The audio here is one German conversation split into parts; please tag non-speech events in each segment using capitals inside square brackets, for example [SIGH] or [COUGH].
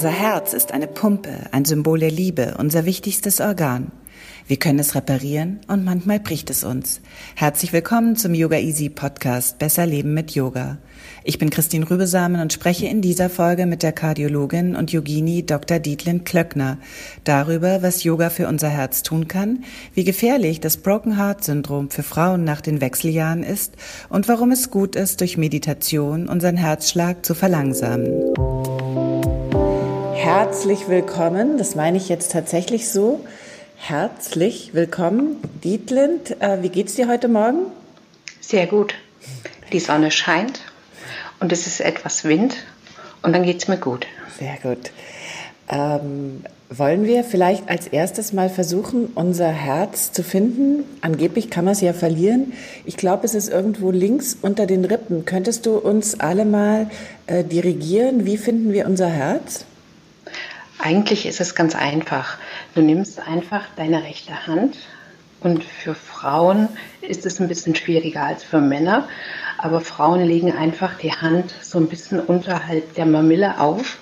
Unser Herz ist eine Pumpe, ein Symbol der Liebe, unser wichtigstes Organ. Wir können es reparieren und manchmal bricht es uns. Herzlich willkommen zum Yoga Easy Podcast Besser Leben mit Yoga. Ich bin Christine Rübesamen und spreche in dieser Folge mit der Kardiologin und Yogini Dr. Dietlin Klöckner darüber, was Yoga für unser Herz tun kann, wie gefährlich das Broken Heart Syndrom für Frauen nach den Wechseljahren ist und warum es gut ist, durch Meditation unseren Herzschlag zu verlangsamen. Herzlich willkommen, das meine ich jetzt tatsächlich so. Herzlich willkommen, Dietlind. Äh, wie geht's dir heute Morgen? Sehr gut. Die Sonne scheint und es ist etwas Wind und dann geht's mir gut. Sehr gut. Ähm, wollen wir vielleicht als erstes mal versuchen, unser Herz zu finden? Angeblich kann man es ja verlieren. Ich glaube, es ist irgendwo links unter den Rippen. Könntest du uns alle mal äh, dirigieren? Wie finden wir unser Herz? Eigentlich ist es ganz einfach. Du nimmst einfach deine rechte Hand und für Frauen ist es ein bisschen schwieriger als für Männer, aber Frauen legen einfach die Hand so ein bisschen unterhalb der Mamille auf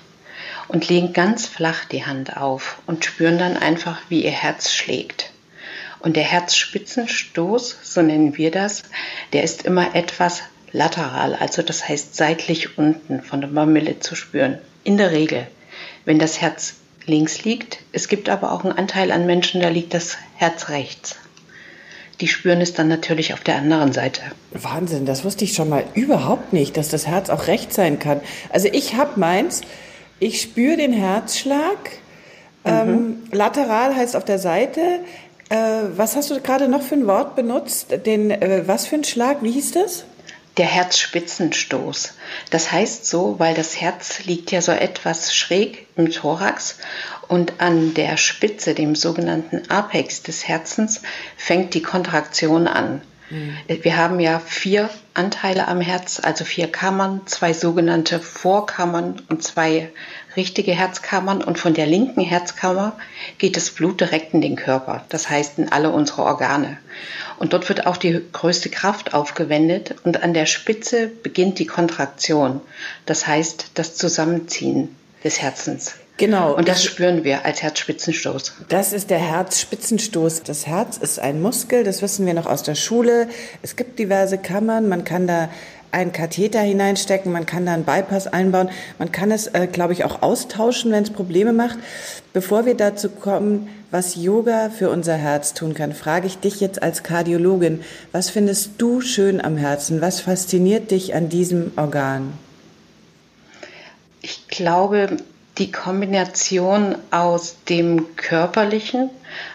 und legen ganz flach die Hand auf und spüren dann einfach, wie ihr Herz schlägt. Und der Herzspitzenstoß, so nennen wir das, der ist immer etwas lateral, also das heißt seitlich unten von der Mamille zu spüren. In der Regel wenn das Herz links liegt. Es gibt aber auch einen Anteil an Menschen, da liegt das Herz rechts. Die spüren es dann natürlich auf der anderen Seite. Wahnsinn, das wusste ich schon mal überhaupt nicht, dass das Herz auch rechts sein kann. Also ich habe meins, ich spüre den Herzschlag. Mhm. Ähm, lateral heißt auf der Seite. Äh, was hast du gerade noch für ein Wort benutzt? Den, äh, was für ein Schlag? Wie hieß das? Der Herzspitzenstoß. Das heißt so, weil das Herz liegt ja so etwas schräg im Thorax und an der Spitze, dem sogenannten Apex des Herzens, fängt die Kontraktion an. Mhm. Wir haben ja vier Anteile am Herz, also vier Kammern, zwei sogenannte Vorkammern und zwei richtige Herzkammern. Und von der linken Herzkammer geht das Blut direkt in den Körper, das heißt in alle unsere Organe. Und dort wird auch die größte Kraft aufgewendet und an der Spitze beginnt die Kontraktion, das heißt das Zusammenziehen des Herzens. Genau. Und das spüren wir als Herzspitzenstoß. Das ist der Herzspitzenstoß. Das Herz ist ein Muskel, das wissen wir noch aus der Schule. Es gibt diverse Kammern, man kann da einen Katheter hineinstecken, man kann da einen Bypass einbauen, man kann es, äh, glaube ich, auch austauschen, wenn es Probleme macht. Bevor wir dazu kommen, was Yoga für unser Herz tun kann, frage ich dich jetzt als Kardiologin, was findest du schön am Herzen? Was fasziniert dich an diesem Organ? Ich glaube, die Kombination aus dem Körperlichen,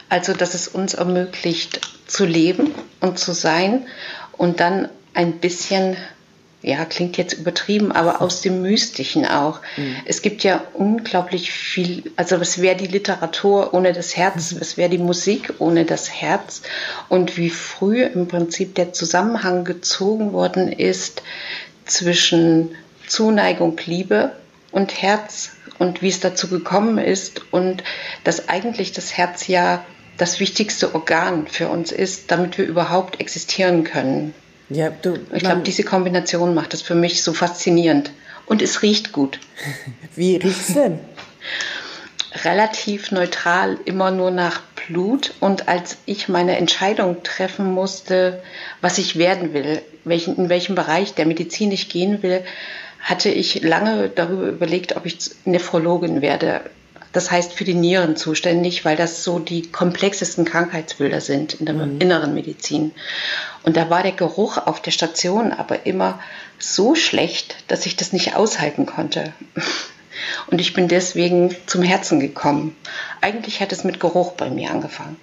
also dass es uns ermöglicht zu leben und zu sein und dann ein bisschen ja, klingt jetzt übertrieben, aber [LAUGHS] aus dem Mystischen auch. Mhm. Es gibt ja unglaublich viel, also was wäre die Literatur ohne das Herz, mhm. was wäre die Musik ohne das Herz und wie früh im Prinzip der Zusammenhang gezogen worden ist zwischen Zuneigung, Liebe und Herz und wie es dazu gekommen ist und dass eigentlich das Herz ja das wichtigste Organ für uns ist, damit wir überhaupt existieren können. Ja, du, ich glaube, diese Kombination macht es für mich so faszinierend. Und es riecht gut. [LAUGHS] Wie riecht es denn? Relativ neutral, immer nur nach Blut. Und als ich meine Entscheidung treffen musste, was ich werden will, welchen, in welchem Bereich der Medizin ich gehen will, hatte ich lange darüber überlegt, ob ich Nephrologin werde. Das heißt für die Nieren zuständig, weil das so die komplexesten Krankheitsbilder sind in der mhm. inneren Medizin. Und da war der Geruch auf der Station aber immer so schlecht, dass ich das nicht aushalten konnte. Und ich bin deswegen zum Herzen gekommen. Eigentlich hat es mit Geruch bei mir angefangen.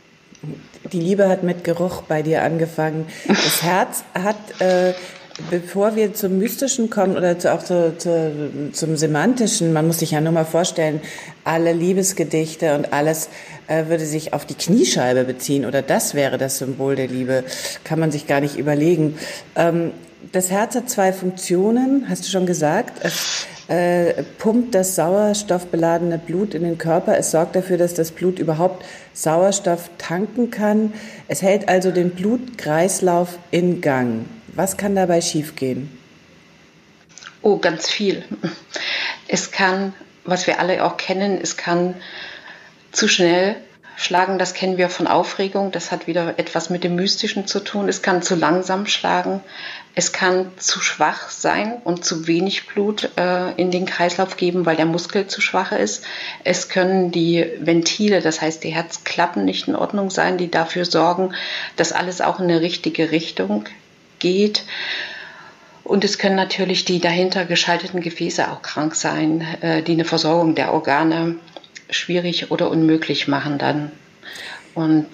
Die Liebe hat mit Geruch bei dir angefangen. Das Herz hat, äh, bevor wir zum Mystischen kommen oder auch zu, zu, zum Semantischen, man muss sich ja nur mal vorstellen, alle Liebesgedichte und alles äh, würde sich auf die Kniescheibe beziehen oder das wäre das Symbol der Liebe, kann man sich gar nicht überlegen. Ähm, das Herz hat zwei Funktionen, hast du schon gesagt. Es äh, pumpt das sauerstoffbeladene Blut in den Körper. Es sorgt dafür, dass das Blut überhaupt Sauerstoff tanken kann. Es hält also den Blutkreislauf in Gang. Was kann dabei schiefgehen? Oh, ganz viel. Es kann, was wir alle auch kennen, es kann zu schnell schlagen, das kennen wir von Aufregung, das hat wieder etwas mit dem Mystischen zu tun. Es kann zu langsam schlagen, es kann zu schwach sein und zu wenig Blut äh, in den Kreislauf geben, weil der Muskel zu schwach ist. Es können die Ventile, das heißt die Herzklappen nicht in Ordnung sein, die dafür sorgen, dass alles auch in eine richtige Richtung geht. Und es können natürlich die dahinter geschalteten Gefäße auch krank sein, äh, die eine Versorgung der Organe schwierig oder unmöglich machen dann. Und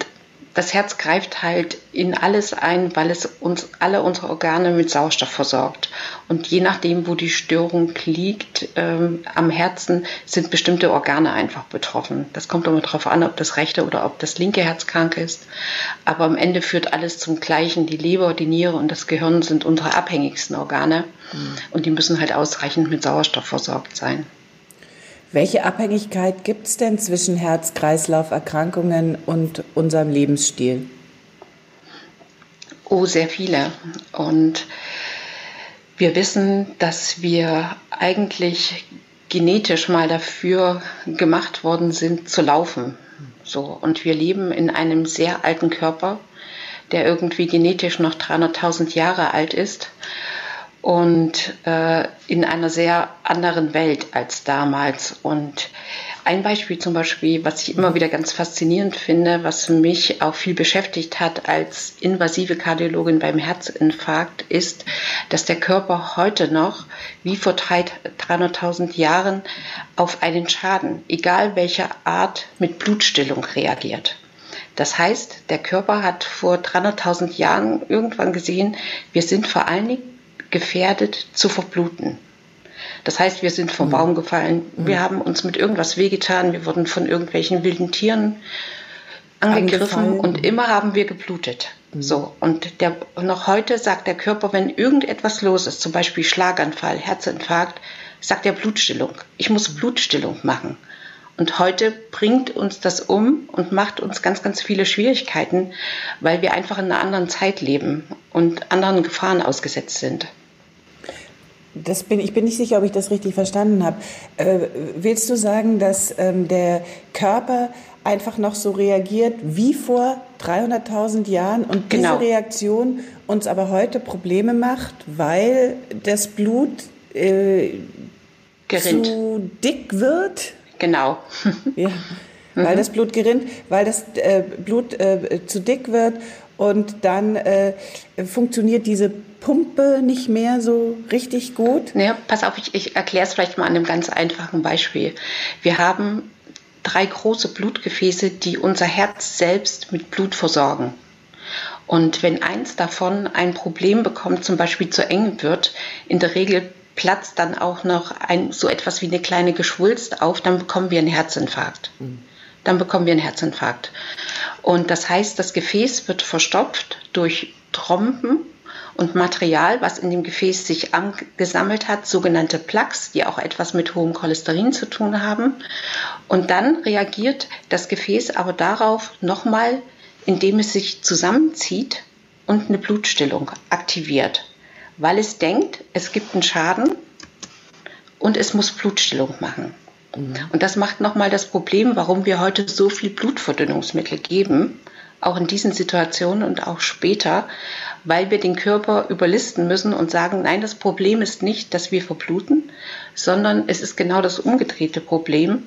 das Herz greift halt in alles ein, weil es uns alle unsere Organe mit Sauerstoff versorgt. Und je nachdem, wo die Störung liegt, ähm, am Herzen sind bestimmte Organe einfach betroffen. Das kommt immer darauf an, ob das rechte oder ob das linke Herz krank ist. Aber am Ende führt alles zum Gleichen. Die Leber, die Niere und das Gehirn sind unsere abhängigsten Organe. Mhm. Und die müssen halt ausreichend mit Sauerstoff versorgt sein. Welche Abhängigkeit gibt es denn zwischen Herz-Kreislauf-Erkrankungen und unserem Lebensstil? Oh, sehr viele. Und wir wissen, dass wir eigentlich genetisch mal dafür gemacht worden sind, zu laufen. So. Und wir leben in einem sehr alten Körper, der irgendwie genetisch noch 300.000 Jahre alt ist und äh, in einer sehr anderen Welt als damals. Und ein Beispiel zum Beispiel, was ich immer wieder ganz faszinierend finde, was mich auch viel beschäftigt hat als invasive Kardiologin beim Herzinfarkt, ist, dass der Körper heute noch, wie vor 300.000 Jahren, auf einen Schaden, egal welcher Art, mit Blutstillung reagiert. Das heißt, der Körper hat vor 300.000 Jahren irgendwann gesehen, wir sind vor allen Dingen gefährdet zu verbluten. Das heißt, wir sind vom mhm. Baum gefallen, wir mhm. haben uns mit irgendwas wehgetan, wir wurden von irgendwelchen wilden Tieren angegriffen Angefallen. und immer haben wir geblutet. Mhm. So, und der, noch heute sagt der Körper, wenn irgendetwas los ist, zum Beispiel Schlaganfall, Herzinfarkt, sagt er Blutstillung. Ich muss Blutstillung machen. Und heute bringt uns das um und macht uns ganz, ganz viele Schwierigkeiten, weil wir einfach in einer anderen Zeit leben und anderen Gefahren ausgesetzt sind. Das bin, ich bin nicht sicher, ob ich das richtig verstanden habe. Äh, willst du sagen, dass ähm, der Körper einfach noch so reagiert wie vor 300.000 Jahren und genau. diese Reaktion uns aber heute Probleme macht, weil das Blut äh, zu dick wird? Genau. [LAUGHS] ja, weil das Blut gerinnt, weil das äh, Blut äh, zu dick wird und dann äh, funktioniert diese Pumpe nicht mehr so richtig gut. Ja, pass auf, ich, ich erkläre es vielleicht mal an einem ganz einfachen Beispiel. Wir haben drei große Blutgefäße, die unser Herz selbst mit Blut versorgen. Und wenn eins davon ein Problem bekommt, zum Beispiel zu eng wird, in der Regel platzt dann auch noch ein, so etwas wie eine kleine Geschwulst auf, dann bekommen wir einen Herzinfarkt. Mhm. Dann bekommen wir einen Herzinfarkt. Und das heißt, das Gefäß wird verstopft durch Trompen und Material, was in dem Gefäß sich angesammelt hat, sogenannte Plaques, die auch etwas mit hohem Cholesterin zu tun haben. Und dann reagiert das Gefäß aber darauf nochmal, indem es sich zusammenzieht und eine Blutstillung aktiviert weil es denkt, es gibt einen Schaden und es muss Blutstillung machen. Mhm. Und das macht nochmal das Problem, warum wir heute so viel Blutverdünnungsmittel geben, auch in diesen Situationen und auch später, weil wir den Körper überlisten müssen und sagen, nein, das Problem ist nicht, dass wir verbluten, sondern es ist genau das umgedrehte Problem,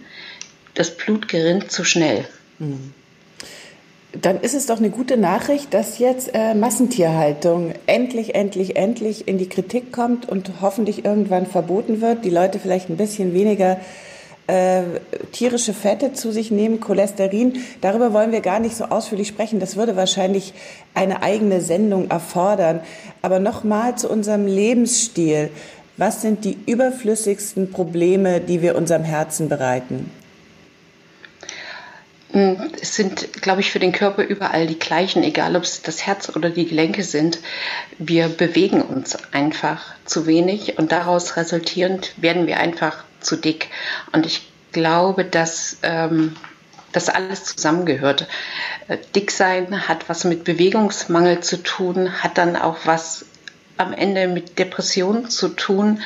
das Blut gerinnt zu schnell. Dann ist es doch eine gute Nachricht, dass jetzt äh, Massentierhaltung endlich, endlich, endlich in die Kritik kommt und hoffentlich irgendwann verboten wird. Die Leute vielleicht ein bisschen weniger äh, tierische Fette zu sich nehmen, Cholesterin. Darüber wollen wir gar nicht so ausführlich sprechen. Das würde wahrscheinlich eine eigene Sendung erfordern. Aber nochmal zu unserem Lebensstil. Was sind die überflüssigsten Probleme, die wir unserem Herzen bereiten? Hm, es sind, glaube ich, für den Körper überall die gleichen, egal ob es das Herz oder die Gelenke sind. Wir bewegen uns einfach zu wenig und daraus resultierend werden wir einfach zu dick. Und ich glaube, dass ähm, das alles zusammengehört. Äh, dick sein hat was mit Bewegungsmangel zu tun, hat dann auch was am Ende mit Depressionen zu tun,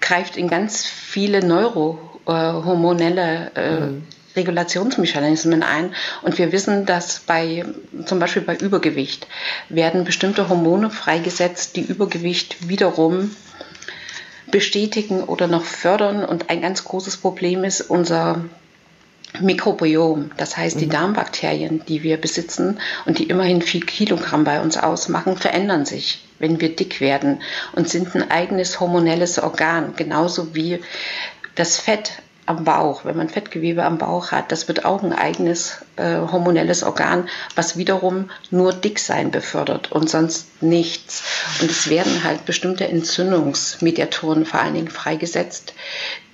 greift in ganz viele neurohormonelle äh, mhm. Regulationsmechanismen ein. Und wir wissen, dass bei zum Beispiel bei Übergewicht werden bestimmte Hormone freigesetzt, die Übergewicht wiederum bestätigen oder noch fördern. Und ein ganz großes Problem ist unser Mikrobiom, das heißt die mhm. Darmbakterien, die wir besitzen und die immerhin viel Kilogramm bei uns ausmachen, verändern sich, wenn wir dick werden und sind ein eigenes hormonelles Organ, genauso wie das Fett am Bauch, wenn man Fettgewebe am Bauch hat, das wird auch ein eigenes äh, hormonelles Organ, was wiederum nur Dicksein befördert und sonst nichts. Und es werden halt bestimmte Entzündungsmediatoren vor allen Dingen freigesetzt,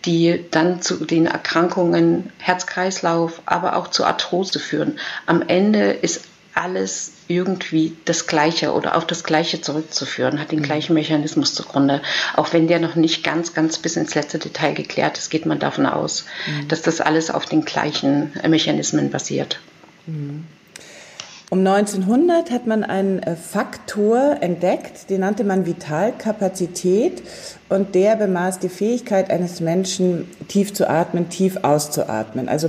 die dann zu den Erkrankungen Herz-Kreislauf, aber auch zu Arthrose führen. Am Ende ist alles irgendwie das Gleiche oder auf das Gleiche zurückzuführen, hat den mhm. gleichen Mechanismus zugrunde. Auch wenn der noch nicht ganz, ganz bis ins letzte Detail geklärt ist, geht man davon aus, mhm. dass das alles auf den gleichen Mechanismen basiert. Mhm. Um 1900 hat man einen äh, Faktor entdeckt, den nannte man Vitalkapazität und der bemaß die Fähigkeit eines Menschen, tief zu atmen, tief auszuatmen. Also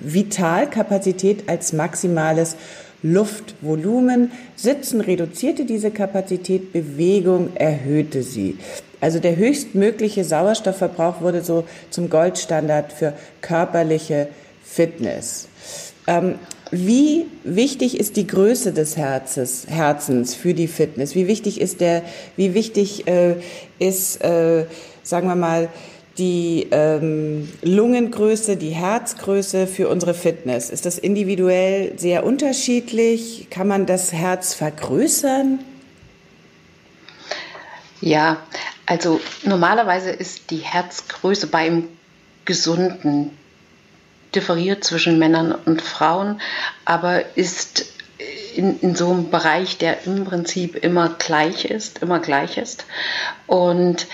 Vitalkapazität als maximales Luftvolumen. Sitzen reduzierte diese Kapazität, Bewegung erhöhte sie. Also der höchstmögliche Sauerstoffverbrauch wurde so zum Goldstandard für körperliche Fitness. Ähm, wie wichtig ist die Größe des Herzens, Herzens für die Fitness? Wie wichtig ist der, wie wichtig äh, ist, äh, sagen wir mal, die ähm, Lungengröße, die Herzgröße für unsere Fitness? Ist das individuell sehr unterschiedlich? Kann man das Herz vergrößern? Ja, also normalerweise ist die Herzgröße beim Gesunden differiert zwischen Männern und Frauen, aber ist in, in so einem Bereich, der im Prinzip immer gleich ist, immer gleich ist. Und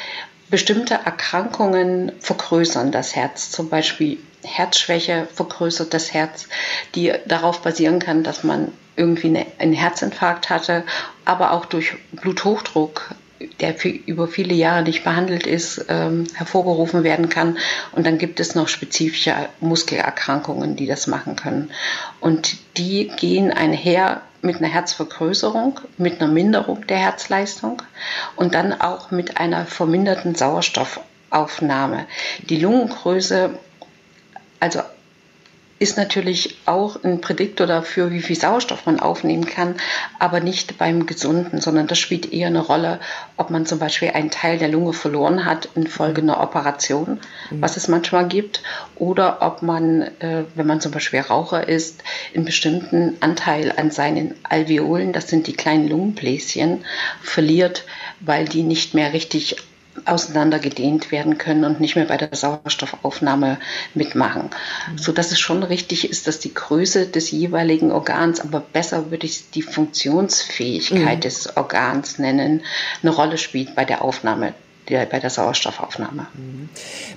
bestimmte Erkrankungen vergrößern das Herz, zum Beispiel Herzschwäche vergrößert das Herz, die darauf basieren kann, dass man irgendwie einen Herzinfarkt hatte, aber auch durch Bluthochdruck der für, über viele Jahre nicht behandelt ist, ähm, hervorgerufen werden kann. Und dann gibt es noch spezifische Muskelerkrankungen, die das machen können. Und die gehen einher mit einer Herzvergrößerung, mit einer Minderung der Herzleistung und dann auch mit einer verminderten Sauerstoffaufnahme. Die Lungengröße, also ist natürlich auch ein Prädiktor dafür, wie viel Sauerstoff man aufnehmen kann, aber nicht beim Gesunden, sondern das spielt eher eine Rolle, ob man zum Beispiel einen Teil der Lunge verloren hat infolge einer Operation, mhm. was es manchmal gibt, oder ob man, äh, wenn man zum Beispiel Raucher ist, einen bestimmten Anteil an seinen Alveolen, das sind die kleinen Lungenbläschen, verliert, weil die nicht mehr richtig auseinandergedehnt werden können und nicht mehr bei der Sauerstoffaufnahme mitmachen. Mhm. So dass es schon richtig ist, dass die Größe des jeweiligen Organs, aber besser würde ich die Funktionsfähigkeit mhm. des Organs nennen, eine Rolle spielt bei der Aufnahme bei der Sauerstoffaufnahme. Mhm.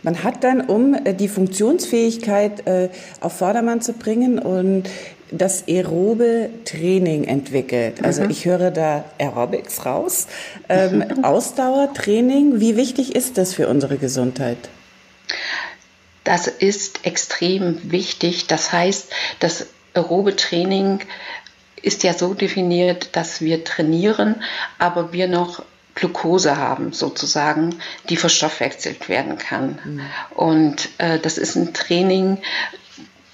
Man hat dann, um äh, die Funktionsfähigkeit äh, auf Vordermann zu bringen und das aerobe Training entwickelt. Also mhm. ich höre da Aerobics raus. Ähm, [LAUGHS] Ausdauertraining, wie wichtig ist das für unsere Gesundheit? Das ist extrem wichtig. Das heißt, das aerobe Training ist ja so definiert, dass wir trainieren, aber wir noch Glucose haben, sozusagen, die verstoffwechselt werden kann. Mhm. Und äh, das ist ein Training,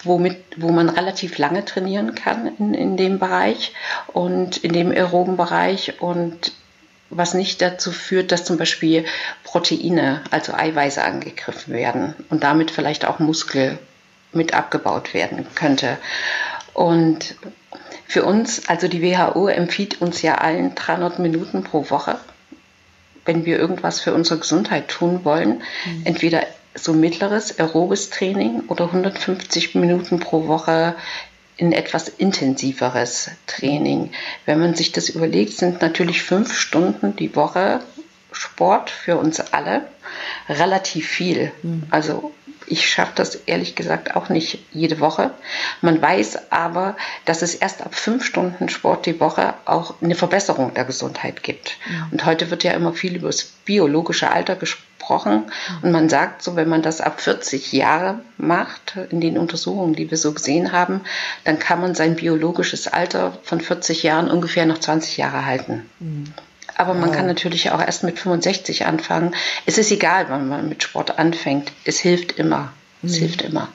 womit, wo man relativ lange trainieren kann in, in dem Bereich und in dem aeroben Bereich. Und was nicht dazu führt, dass zum Beispiel Proteine, also Eiweiße angegriffen werden und damit vielleicht auch Muskel mit abgebaut werden könnte. Und für uns, also die WHO empfiehlt uns ja allen 300 Minuten pro Woche, wenn wir irgendwas für unsere Gesundheit tun wollen. Mhm. Entweder so mittleres aerobes Training oder 150 Minuten pro Woche in etwas intensiveres Training. Wenn man sich das überlegt, sind natürlich fünf Stunden die Woche Sport für uns alle relativ viel. Mhm. Also ich schaffe das ehrlich gesagt auch nicht jede Woche. Man weiß aber, dass es erst ab fünf Stunden Sport die Woche auch eine Verbesserung der Gesundheit gibt. Und heute wird ja immer viel über das biologische Alter gesprochen. Und man sagt so, wenn man das ab 40 Jahre macht, in den Untersuchungen, die wir so gesehen haben, dann kann man sein biologisches Alter von 40 Jahren ungefähr noch 20 Jahre halten. Mhm. Aber man wow. kann natürlich auch erst mit 65 anfangen. Es ist egal, wann man mit Sport anfängt. Es hilft immer. Es mhm. hilft immer.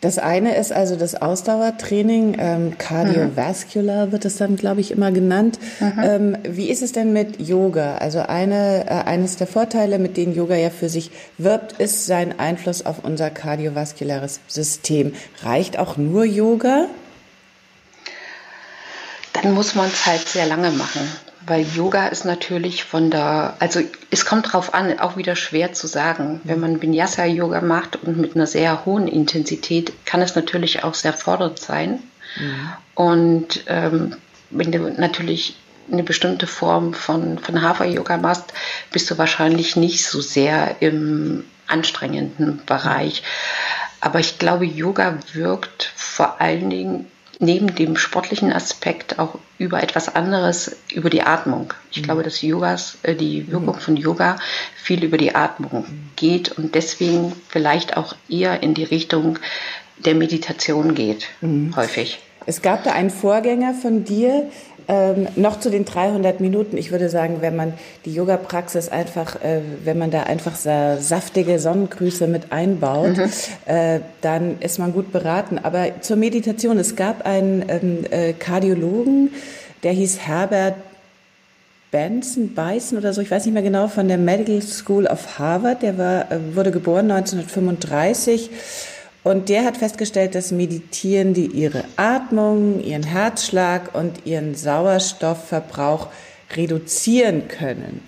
Das eine ist also das Ausdauertraining, ähm, Cardiovascular wird es dann, glaube ich, immer genannt. Mhm. Ähm, wie ist es denn mit Yoga? Also eine, äh, eines der Vorteile, mit denen Yoga ja für sich wirbt, ist sein Einfluss auf unser kardiovaskuläres System. Reicht auch nur Yoga? Dann muss man es halt sehr lange machen weil Yoga ist natürlich von der, also es kommt drauf an, auch wieder schwer zu sagen. Wenn man Vinyasa-Yoga macht und mit einer sehr hohen Intensität, kann es natürlich auch sehr fordernd sein. Mhm. Und ähm, wenn du natürlich eine bestimmte Form von, von Hatha-Yoga machst, bist du wahrscheinlich nicht so sehr im anstrengenden Bereich. Aber ich glaube, Yoga wirkt vor allen Dingen neben dem sportlichen Aspekt auch über etwas anderes, über die Atmung. Ich mhm. glaube, dass Yogas, äh, die Wirkung mhm. von Yoga viel über die Atmung geht und deswegen vielleicht auch eher in die Richtung der Meditation geht, mhm. häufig. Es gab da einen Vorgänger von dir, ähm, noch zu den 300 Minuten. Ich würde sagen, wenn man die Yoga-Praxis einfach, äh, wenn man da einfach saftige Sonnengrüße mit einbaut, mhm. äh, dann ist man gut beraten. Aber zur Meditation, es gab einen ähm, äh, Kardiologen, der hieß Herbert Benson, Bison oder so, ich weiß nicht mehr genau, von der Medical School of Harvard. Der war, äh, wurde geboren 1935 und der hat festgestellt, dass Meditierende ihre Atmung, ihren Herzschlag und ihren Sauerstoffverbrauch reduzieren können.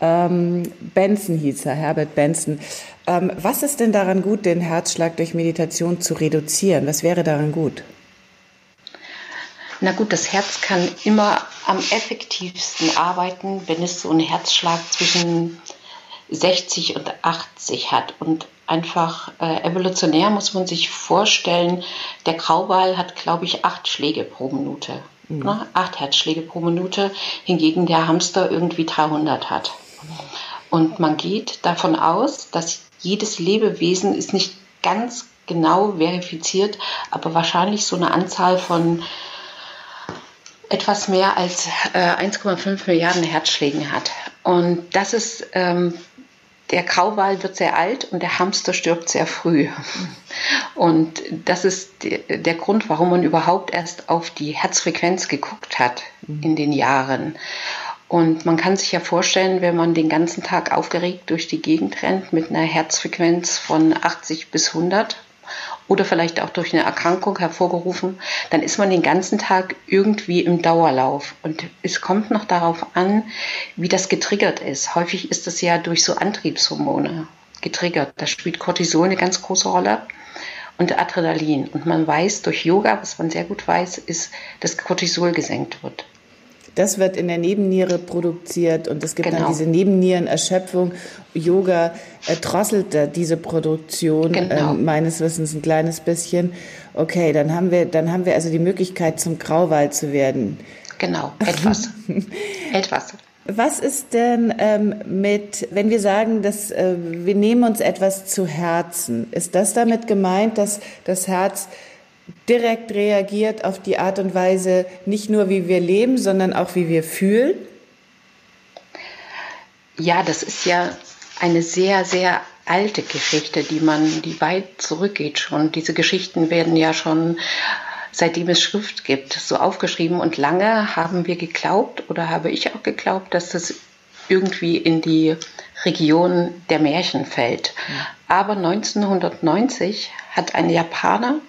Ähm, Benson hieß er, Herbert Benson. Ähm, was ist denn daran gut, den Herzschlag durch Meditation zu reduzieren? Was wäre daran gut? Na gut, das Herz kann immer am effektivsten arbeiten, wenn es so einen Herzschlag zwischen 60 und 80 hat. Und einfach äh, evolutionär muss man sich vorstellen, der Grauwal hat, glaube ich, acht Schläge pro Minute. Mhm. Ne? Acht Herzschläge pro Minute, hingegen der Hamster irgendwie 300 hat. Und man geht davon aus, dass jedes Lebewesen ist nicht ganz genau verifiziert, aber wahrscheinlich so eine Anzahl von etwas mehr als äh, 1,5 Milliarden Herzschlägen hat. Und das ist ähm, der Grauwal wird sehr alt und der Hamster stirbt sehr früh. Und das ist der Grund, warum man überhaupt erst auf die Herzfrequenz geguckt hat in den Jahren. Und man kann sich ja vorstellen, wenn man den ganzen Tag aufgeregt durch die Gegend rennt mit einer Herzfrequenz von 80 bis 100 oder vielleicht auch durch eine Erkrankung hervorgerufen, dann ist man den ganzen Tag irgendwie im Dauerlauf. Und es kommt noch darauf an, wie das getriggert ist. Häufig ist es ja durch so Antriebshormone getriggert. Da spielt Cortisol eine ganz große Rolle und Adrenalin. Und man weiß durch Yoga, was man sehr gut weiß, ist, dass Cortisol gesenkt wird. Das wird in der Nebenniere produziert und es gibt genau. dann diese Nebennierenerschöpfung. Yoga äh, drosselt da diese Produktion genau. äh, meines Wissens ein kleines bisschen. Okay, dann haben wir, dann haben wir also die Möglichkeit, zum Grauwald zu werden. Genau, etwas. [LAUGHS] etwas. Was ist denn ähm, mit, wenn wir sagen, dass äh, wir nehmen uns etwas zu Herzen, ist das damit gemeint, dass das Herz direkt reagiert auf die Art und Weise, nicht nur wie wir leben, sondern auch wie wir fühlen? Ja, das ist ja eine sehr, sehr alte Geschichte, die man, die weit zurückgeht schon. Diese Geschichten werden ja schon seitdem es Schrift gibt, so aufgeschrieben. Und lange haben wir geglaubt oder habe ich auch geglaubt, dass das irgendwie in die Region der Märchen fällt. Aber 1990 hat ein Japaner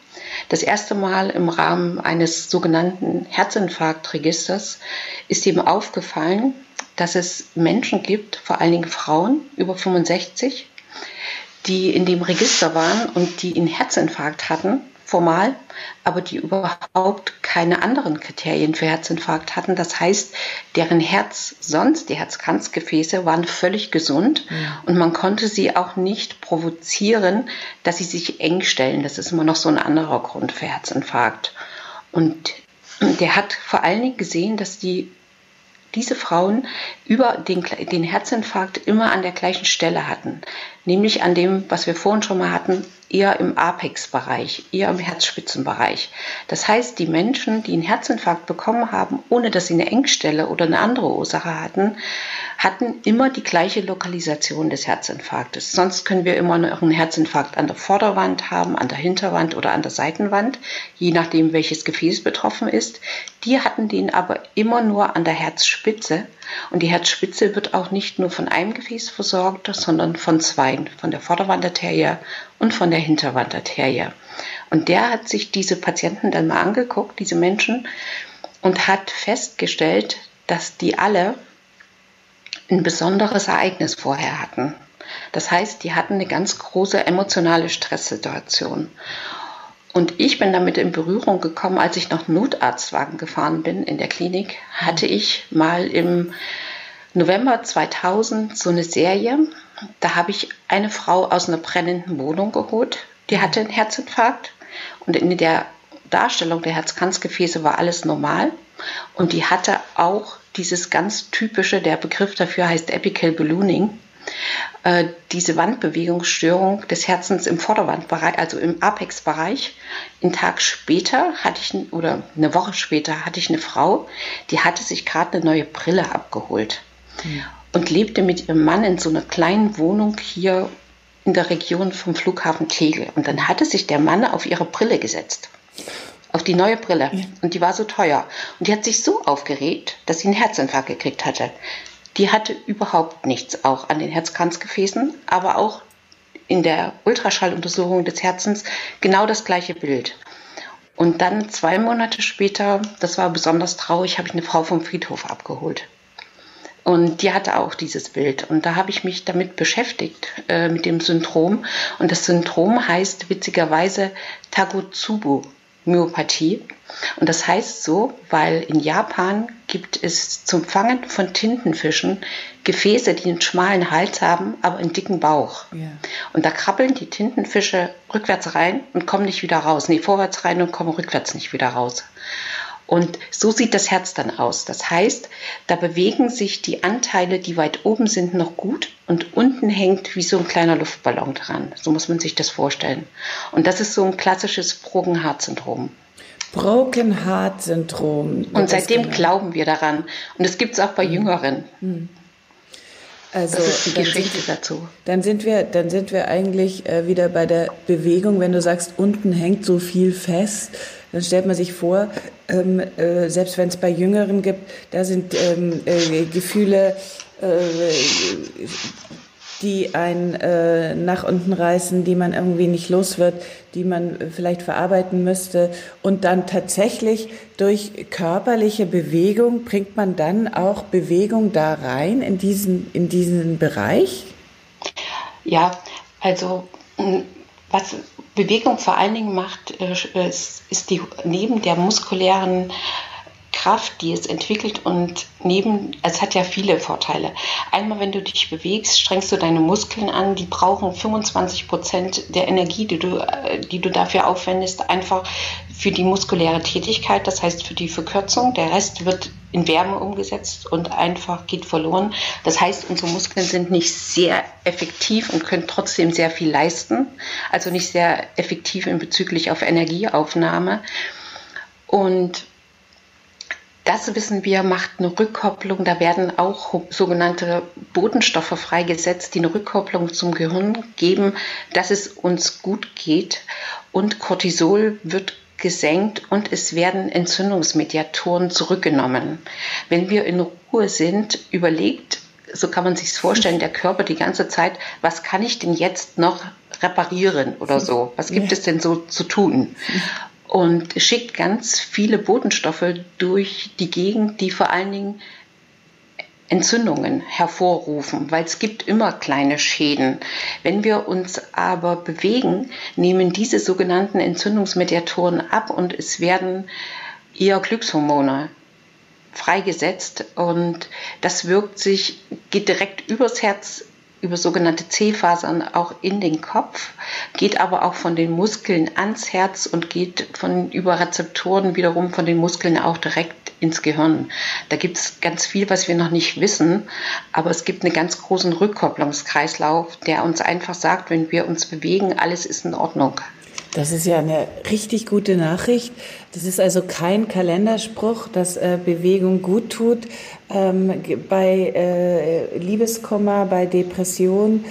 das erste Mal im Rahmen eines sogenannten Herzinfarktregisters ist ihm aufgefallen, dass es Menschen gibt, vor allen Dingen Frauen über 65, die in dem Register waren und die einen Herzinfarkt hatten formal, aber die überhaupt keine anderen Kriterien für Herzinfarkt hatten. Das heißt, deren Herz sonst, die Herzkranzgefäße, waren völlig gesund ja. und man konnte sie auch nicht provozieren, dass sie sich eng stellen. Das ist immer noch so ein anderer Grund für Herzinfarkt. Und der hat vor allen Dingen gesehen, dass die diese Frauen über den, den Herzinfarkt immer an der gleichen Stelle hatten, nämlich an dem, was wir vorhin schon mal hatten, eher im Apex-Bereich, eher im Herzspitzenbereich. Das heißt, die Menschen, die einen Herzinfarkt bekommen haben, ohne dass sie eine Engstelle oder eine andere Ursache hatten, hatten immer die gleiche Lokalisation des Herzinfarktes. Sonst können wir immer noch einen Herzinfarkt an der Vorderwand haben, an der Hinterwand oder an der Seitenwand, je nachdem, welches Gefäß betroffen ist. Die hatten den aber immer nur an der Herzspitze. Und die Herzspitze wird auch nicht nur von einem Gefäß versorgt, sondern von zwei, von der Vorderwandarterie und von der Hinterwandarterie. Und der hat sich diese Patienten dann mal angeguckt, diese Menschen, und hat festgestellt, dass die alle ein besonderes Ereignis vorher hatten. Das heißt, die hatten eine ganz große emotionale Stresssituation. Und ich bin damit in Berührung gekommen, als ich noch Notarztwagen gefahren bin in der Klinik, hatte ich mal im November 2000 so eine Serie. Da habe ich eine Frau aus einer brennenden Wohnung geholt, die hatte einen Herzinfarkt. Und in der Darstellung der Herzkranzgefäße war alles normal. Und die hatte auch dieses ganz typische, der Begriff dafür heißt Epical Ballooning, diese Wandbewegungsstörung des Herzens im Vorderwandbereich, also im Apex-Bereich. Einen Tag später hatte ich, oder eine Woche später hatte ich eine Frau, die hatte sich gerade eine neue Brille abgeholt mhm. und lebte mit ihrem Mann in so einer kleinen Wohnung hier in der Region vom Flughafen Tegel. Und dann hatte sich der Mann auf ihre Brille gesetzt auf die neue Brille. Ja. Und die war so teuer. Und die hat sich so aufgeregt, dass sie einen Herzinfarkt gekriegt hatte. Die hatte überhaupt nichts auch an den Herzkranzgefäßen, aber auch in der Ultraschalluntersuchung des Herzens genau das gleiche Bild. Und dann zwei Monate später, das war besonders traurig, habe ich eine Frau vom Friedhof abgeholt. Und die hatte auch dieses Bild. Und da habe ich mich damit beschäftigt, äh, mit dem Syndrom. Und das Syndrom heißt witzigerweise Takotsubo Myopathie. Und das heißt so, weil in Japan gibt es zum Fangen von Tintenfischen Gefäße, die einen schmalen Hals haben, aber einen dicken Bauch. Yeah. Und da krabbeln die Tintenfische rückwärts rein und kommen nicht wieder raus. Nee, vorwärts rein und kommen rückwärts nicht wieder raus. Und so sieht das Herz dann aus. Das heißt, da bewegen sich die Anteile, die weit oben sind, noch gut und unten hängt wie so ein kleiner Luftballon dran. So muss man sich das vorstellen. Und das ist so ein klassisches Heart Syndrom. Broken Heart Syndrom. Und seitdem genau. glauben wir daran. Und es gibt es auch bei mhm. Jüngeren. Mhm. Also, das ist die Geschichte sind, dazu. Dann sind wir, dann sind wir eigentlich äh, wieder bei der Bewegung, wenn du sagst, unten hängt so viel fest dann stellt man sich vor, ähm, äh, selbst wenn es bei Jüngeren gibt, da sind ähm, äh, Gefühle, äh, die einen äh, nach unten reißen, die man irgendwie nicht los wird, die man vielleicht verarbeiten müsste. Und dann tatsächlich durch körperliche Bewegung bringt man dann auch Bewegung da rein in diesen, in diesen Bereich? Ja, also was Bewegung vor allen Dingen macht, äh, ist die neben der muskulären Kraft, die es entwickelt und neben, es hat ja viele Vorteile. Einmal, wenn du dich bewegst, strengst du deine Muskeln an, die brauchen 25 Prozent der Energie, die du, äh, die du dafür aufwendest, einfach für die muskuläre Tätigkeit, das heißt für die Verkürzung. Der Rest wird in Wärme umgesetzt und einfach geht verloren. Das heißt, unsere Muskeln sind nicht sehr effektiv und können trotzdem sehr viel leisten, also nicht sehr effektiv in bezüglich auf Energieaufnahme. Und das wissen wir, macht eine Rückkopplung. Da werden auch sogenannte Botenstoffe freigesetzt, die eine Rückkopplung zum Gehirn geben, dass es uns gut geht. Und Cortisol wird gesenkt und es werden Entzündungsmediatoren zurückgenommen. Wenn wir in Ruhe sind, überlegt, so kann man sich vorstellen, der Körper die ganze Zeit, was kann ich denn jetzt noch reparieren oder so? Was gibt ja. es denn so zu tun? Und schickt ganz viele Botenstoffe durch die Gegend, die vor allen Dingen Entzündungen hervorrufen, weil es gibt immer kleine Schäden. Wenn wir uns aber bewegen, nehmen diese sogenannten Entzündungsmediatoren ab und es werden eher Glückshormone freigesetzt und das wirkt sich, geht direkt übers Herz über sogenannte C-Fasern auch in den Kopf, geht aber auch von den Muskeln ans Herz und geht von über Rezeptoren wiederum von den Muskeln auch direkt ins Gehirn. Da gibt es ganz viel, was wir noch nicht wissen, aber es gibt einen ganz großen Rückkopplungskreislauf, der uns einfach sagt, wenn wir uns bewegen, alles ist in Ordnung. Das ist ja eine richtig gute Nachricht. Das ist also kein Kalenderspruch, dass äh, Bewegung gut tut. Ähm, bei äh, Liebeskummer, bei Depression,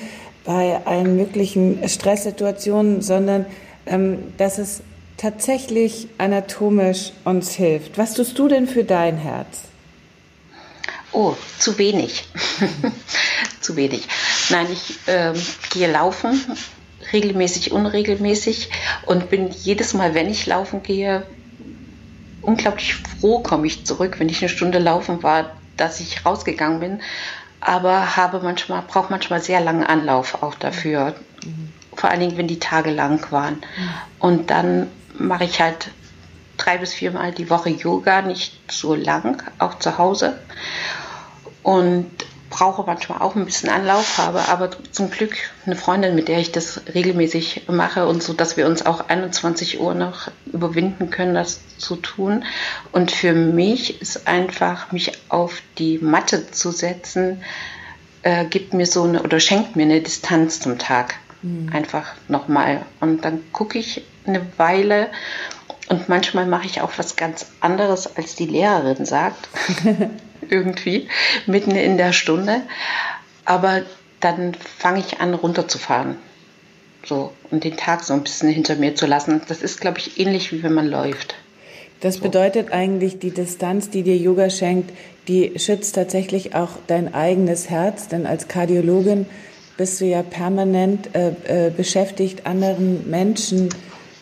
bei allen möglichen Stresssituationen, sondern ähm, dass es tatsächlich anatomisch uns hilft. Was tust du denn für dein Herz? Oh, zu wenig. [LAUGHS] zu wenig. Nein, ich äh, gehe laufen regelmäßig, unregelmäßig und bin jedes Mal, wenn ich laufen gehe, unglaublich froh komme ich zurück, wenn ich eine Stunde laufen war, dass ich rausgegangen bin, aber habe manchmal, brauche manchmal sehr langen Anlauf auch dafür. Mhm. Vor allen Dingen, wenn die Tage lang waren. Mhm. Und dann mache ich halt drei bis viermal die Woche Yoga, nicht so lang, auch zu Hause. Und brauche manchmal auch ein bisschen Anlauf, habe aber zum Glück eine Freundin, mit der ich das regelmäßig mache und so, dass wir uns auch 21 Uhr noch überwinden können, das zu tun. Und für mich ist einfach, mich auf die Matte zu setzen, äh, gibt mir so eine oder schenkt mir eine Distanz zum Tag. Mhm. Einfach nochmal. Und dann gucke ich eine Weile und manchmal mache ich auch was ganz anderes, als die Lehrerin sagt. [LAUGHS] irgendwie mitten in der Stunde. Aber dann fange ich an, runterzufahren. So, und den Tag so ein bisschen hinter mir zu lassen. Das ist, glaube ich, ähnlich wie wenn man läuft. Das so. bedeutet eigentlich, die Distanz, die dir Yoga schenkt, die schützt tatsächlich auch dein eigenes Herz, denn als Kardiologin bist du ja permanent äh, äh, beschäftigt, anderen Menschen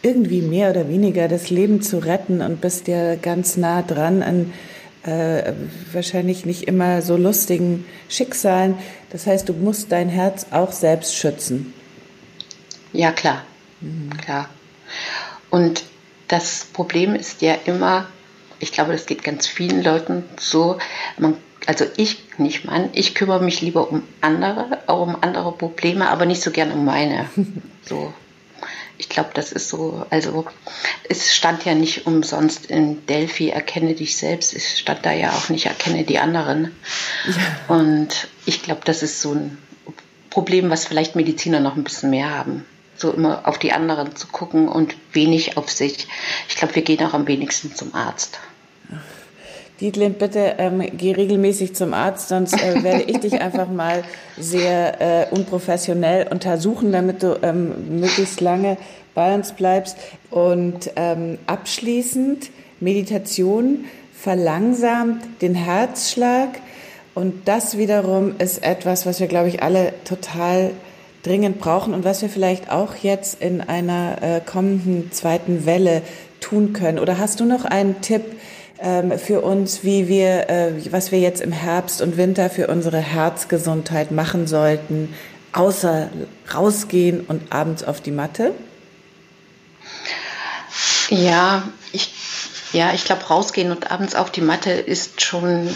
irgendwie mehr oder weniger das Leben zu retten und bist ja ganz nah dran an äh, wahrscheinlich nicht immer so lustigen Schicksalen. Das heißt, du musst dein Herz auch selbst schützen. Ja, klar. Mhm. Klar. Und das Problem ist ja immer, ich glaube, das geht ganz vielen Leuten so, man, also ich nicht Mann, ich kümmere mich lieber um andere, auch um andere Probleme, aber nicht so gern um meine. [LAUGHS] So ich glaube, das ist so, also es stand ja nicht umsonst in Delphi, erkenne dich selbst, es stand da ja auch nicht, erkenne die anderen. Ja. Und ich glaube, das ist so ein Problem, was vielleicht Mediziner noch ein bisschen mehr haben. So immer auf die anderen zu gucken und wenig auf sich. Ich glaube, wir gehen auch am wenigsten zum Arzt. Dietlin, bitte ähm, geh regelmäßig zum Arzt, sonst äh, werde ich dich einfach mal sehr äh, unprofessionell untersuchen, damit du ähm, möglichst lange bei uns bleibst. Und ähm, abschließend, Meditation verlangsamt den Herzschlag. Und das wiederum ist etwas, was wir, glaube ich, alle total dringend brauchen und was wir vielleicht auch jetzt in einer äh, kommenden zweiten Welle tun können. Oder hast du noch einen Tipp, für uns, wie wir, äh, was wir jetzt im Herbst und Winter für unsere Herzgesundheit machen sollten, außer rausgehen und abends auf die Matte? Ja, ich, ja, ich glaube, rausgehen und abends auf die Matte ist schon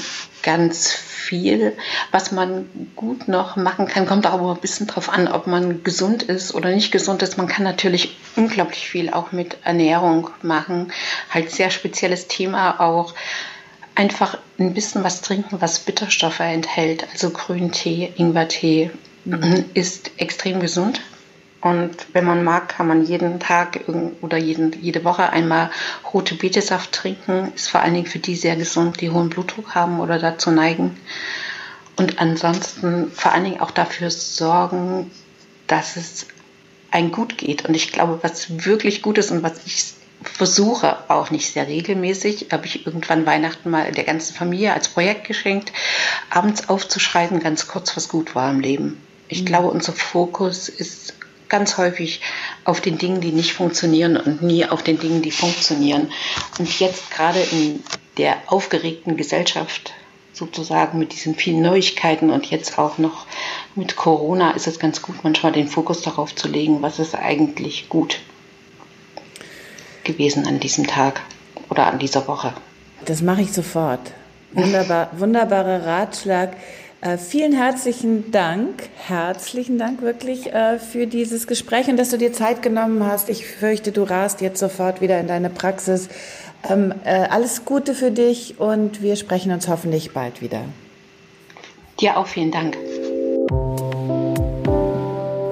ganz viel. Was man gut noch machen kann, kommt auch ein bisschen drauf an, ob man gesund ist oder nicht gesund ist. Man kann natürlich unglaublich viel auch mit Ernährung machen. Halt sehr spezielles Thema auch. Einfach ein bisschen was trinken, was Bitterstoffe enthält. Also Grüntee, Ingwertee mhm. ist extrem gesund. Und wenn man mag, kann man jeden Tag oder jeden, jede Woche einmal rote Betesaft trinken. Ist vor allen Dingen für die sehr gesund, die hohen Blutdruck haben oder dazu neigen. Und ansonsten vor allen Dingen auch dafür sorgen, dass es ein gut geht. Und ich glaube, was wirklich gut ist und was ich versuche auch nicht sehr regelmäßig, habe ich irgendwann Weihnachten mal der ganzen Familie als Projekt geschenkt, abends aufzuschreiben, ganz kurz, was gut war im Leben. Ich mhm. glaube, unser Fokus ist ganz häufig auf den Dingen, die nicht funktionieren und nie auf den Dingen, die funktionieren. Und jetzt gerade in der aufgeregten Gesellschaft sozusagen mit diesen vielen Neuigkeiten und jetzt auch noch mit Corona ist es ganz gut, manchmal den Fokus darauf zu legen, was ist eigentlich gut gewesen an diesem Tag oder an dieser Woche. Das mache ich sofort. Wunderbar, wunderbarer Ratschlag. Äh, vielen herzlichen Dank, herzlichen Dank wirklich äh, für dieses Gespräch und dass du dir Zeit genommen hast. Ich fürchte, du rast jetzt sofort wieder in deine Praxis. Ähm, äh, alles Gute für dich und wir sprechen uns hoffentlich bald wieder. Dir auch vielen Dank.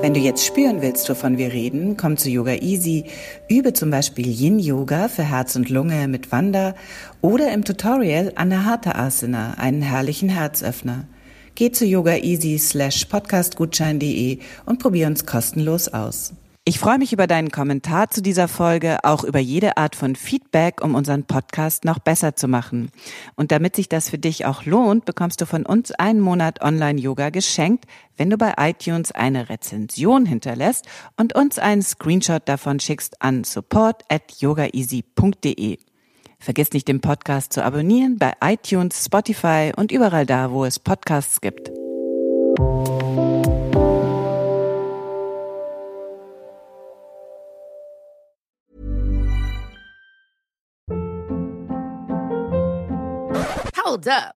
Wenn du jetzt spüren willst, wovon wir reden, komm zu Yoga Easy, übe zum Beispiel Yin Yoga für Herz und Lunge mit Wanda oder im Tutorial Anahata Asana, einen herrlichen Herzöffner. Geh zu yogaeasy slash podcastgutschein.de und probier uns kostenlos aus. Ich freue mich über deinen Kommentar zu dieser Folge, auch über jede Art von Feedback, um unseren Podcast noch besser zu machen. Und damit sich das für dich auch lohnt, bekommst du von uns einen Monat Online-Yoga geschenkt, wenn du bei iTunes eine Rezension hinterlässt und uns einen Screenshot davon schickst an support at yogaeasy.de. Vergiss nicht, den Podcast zu abonnieren bei iTunes, Spotify und überall da, wo es Podcasts gibt. Hold up.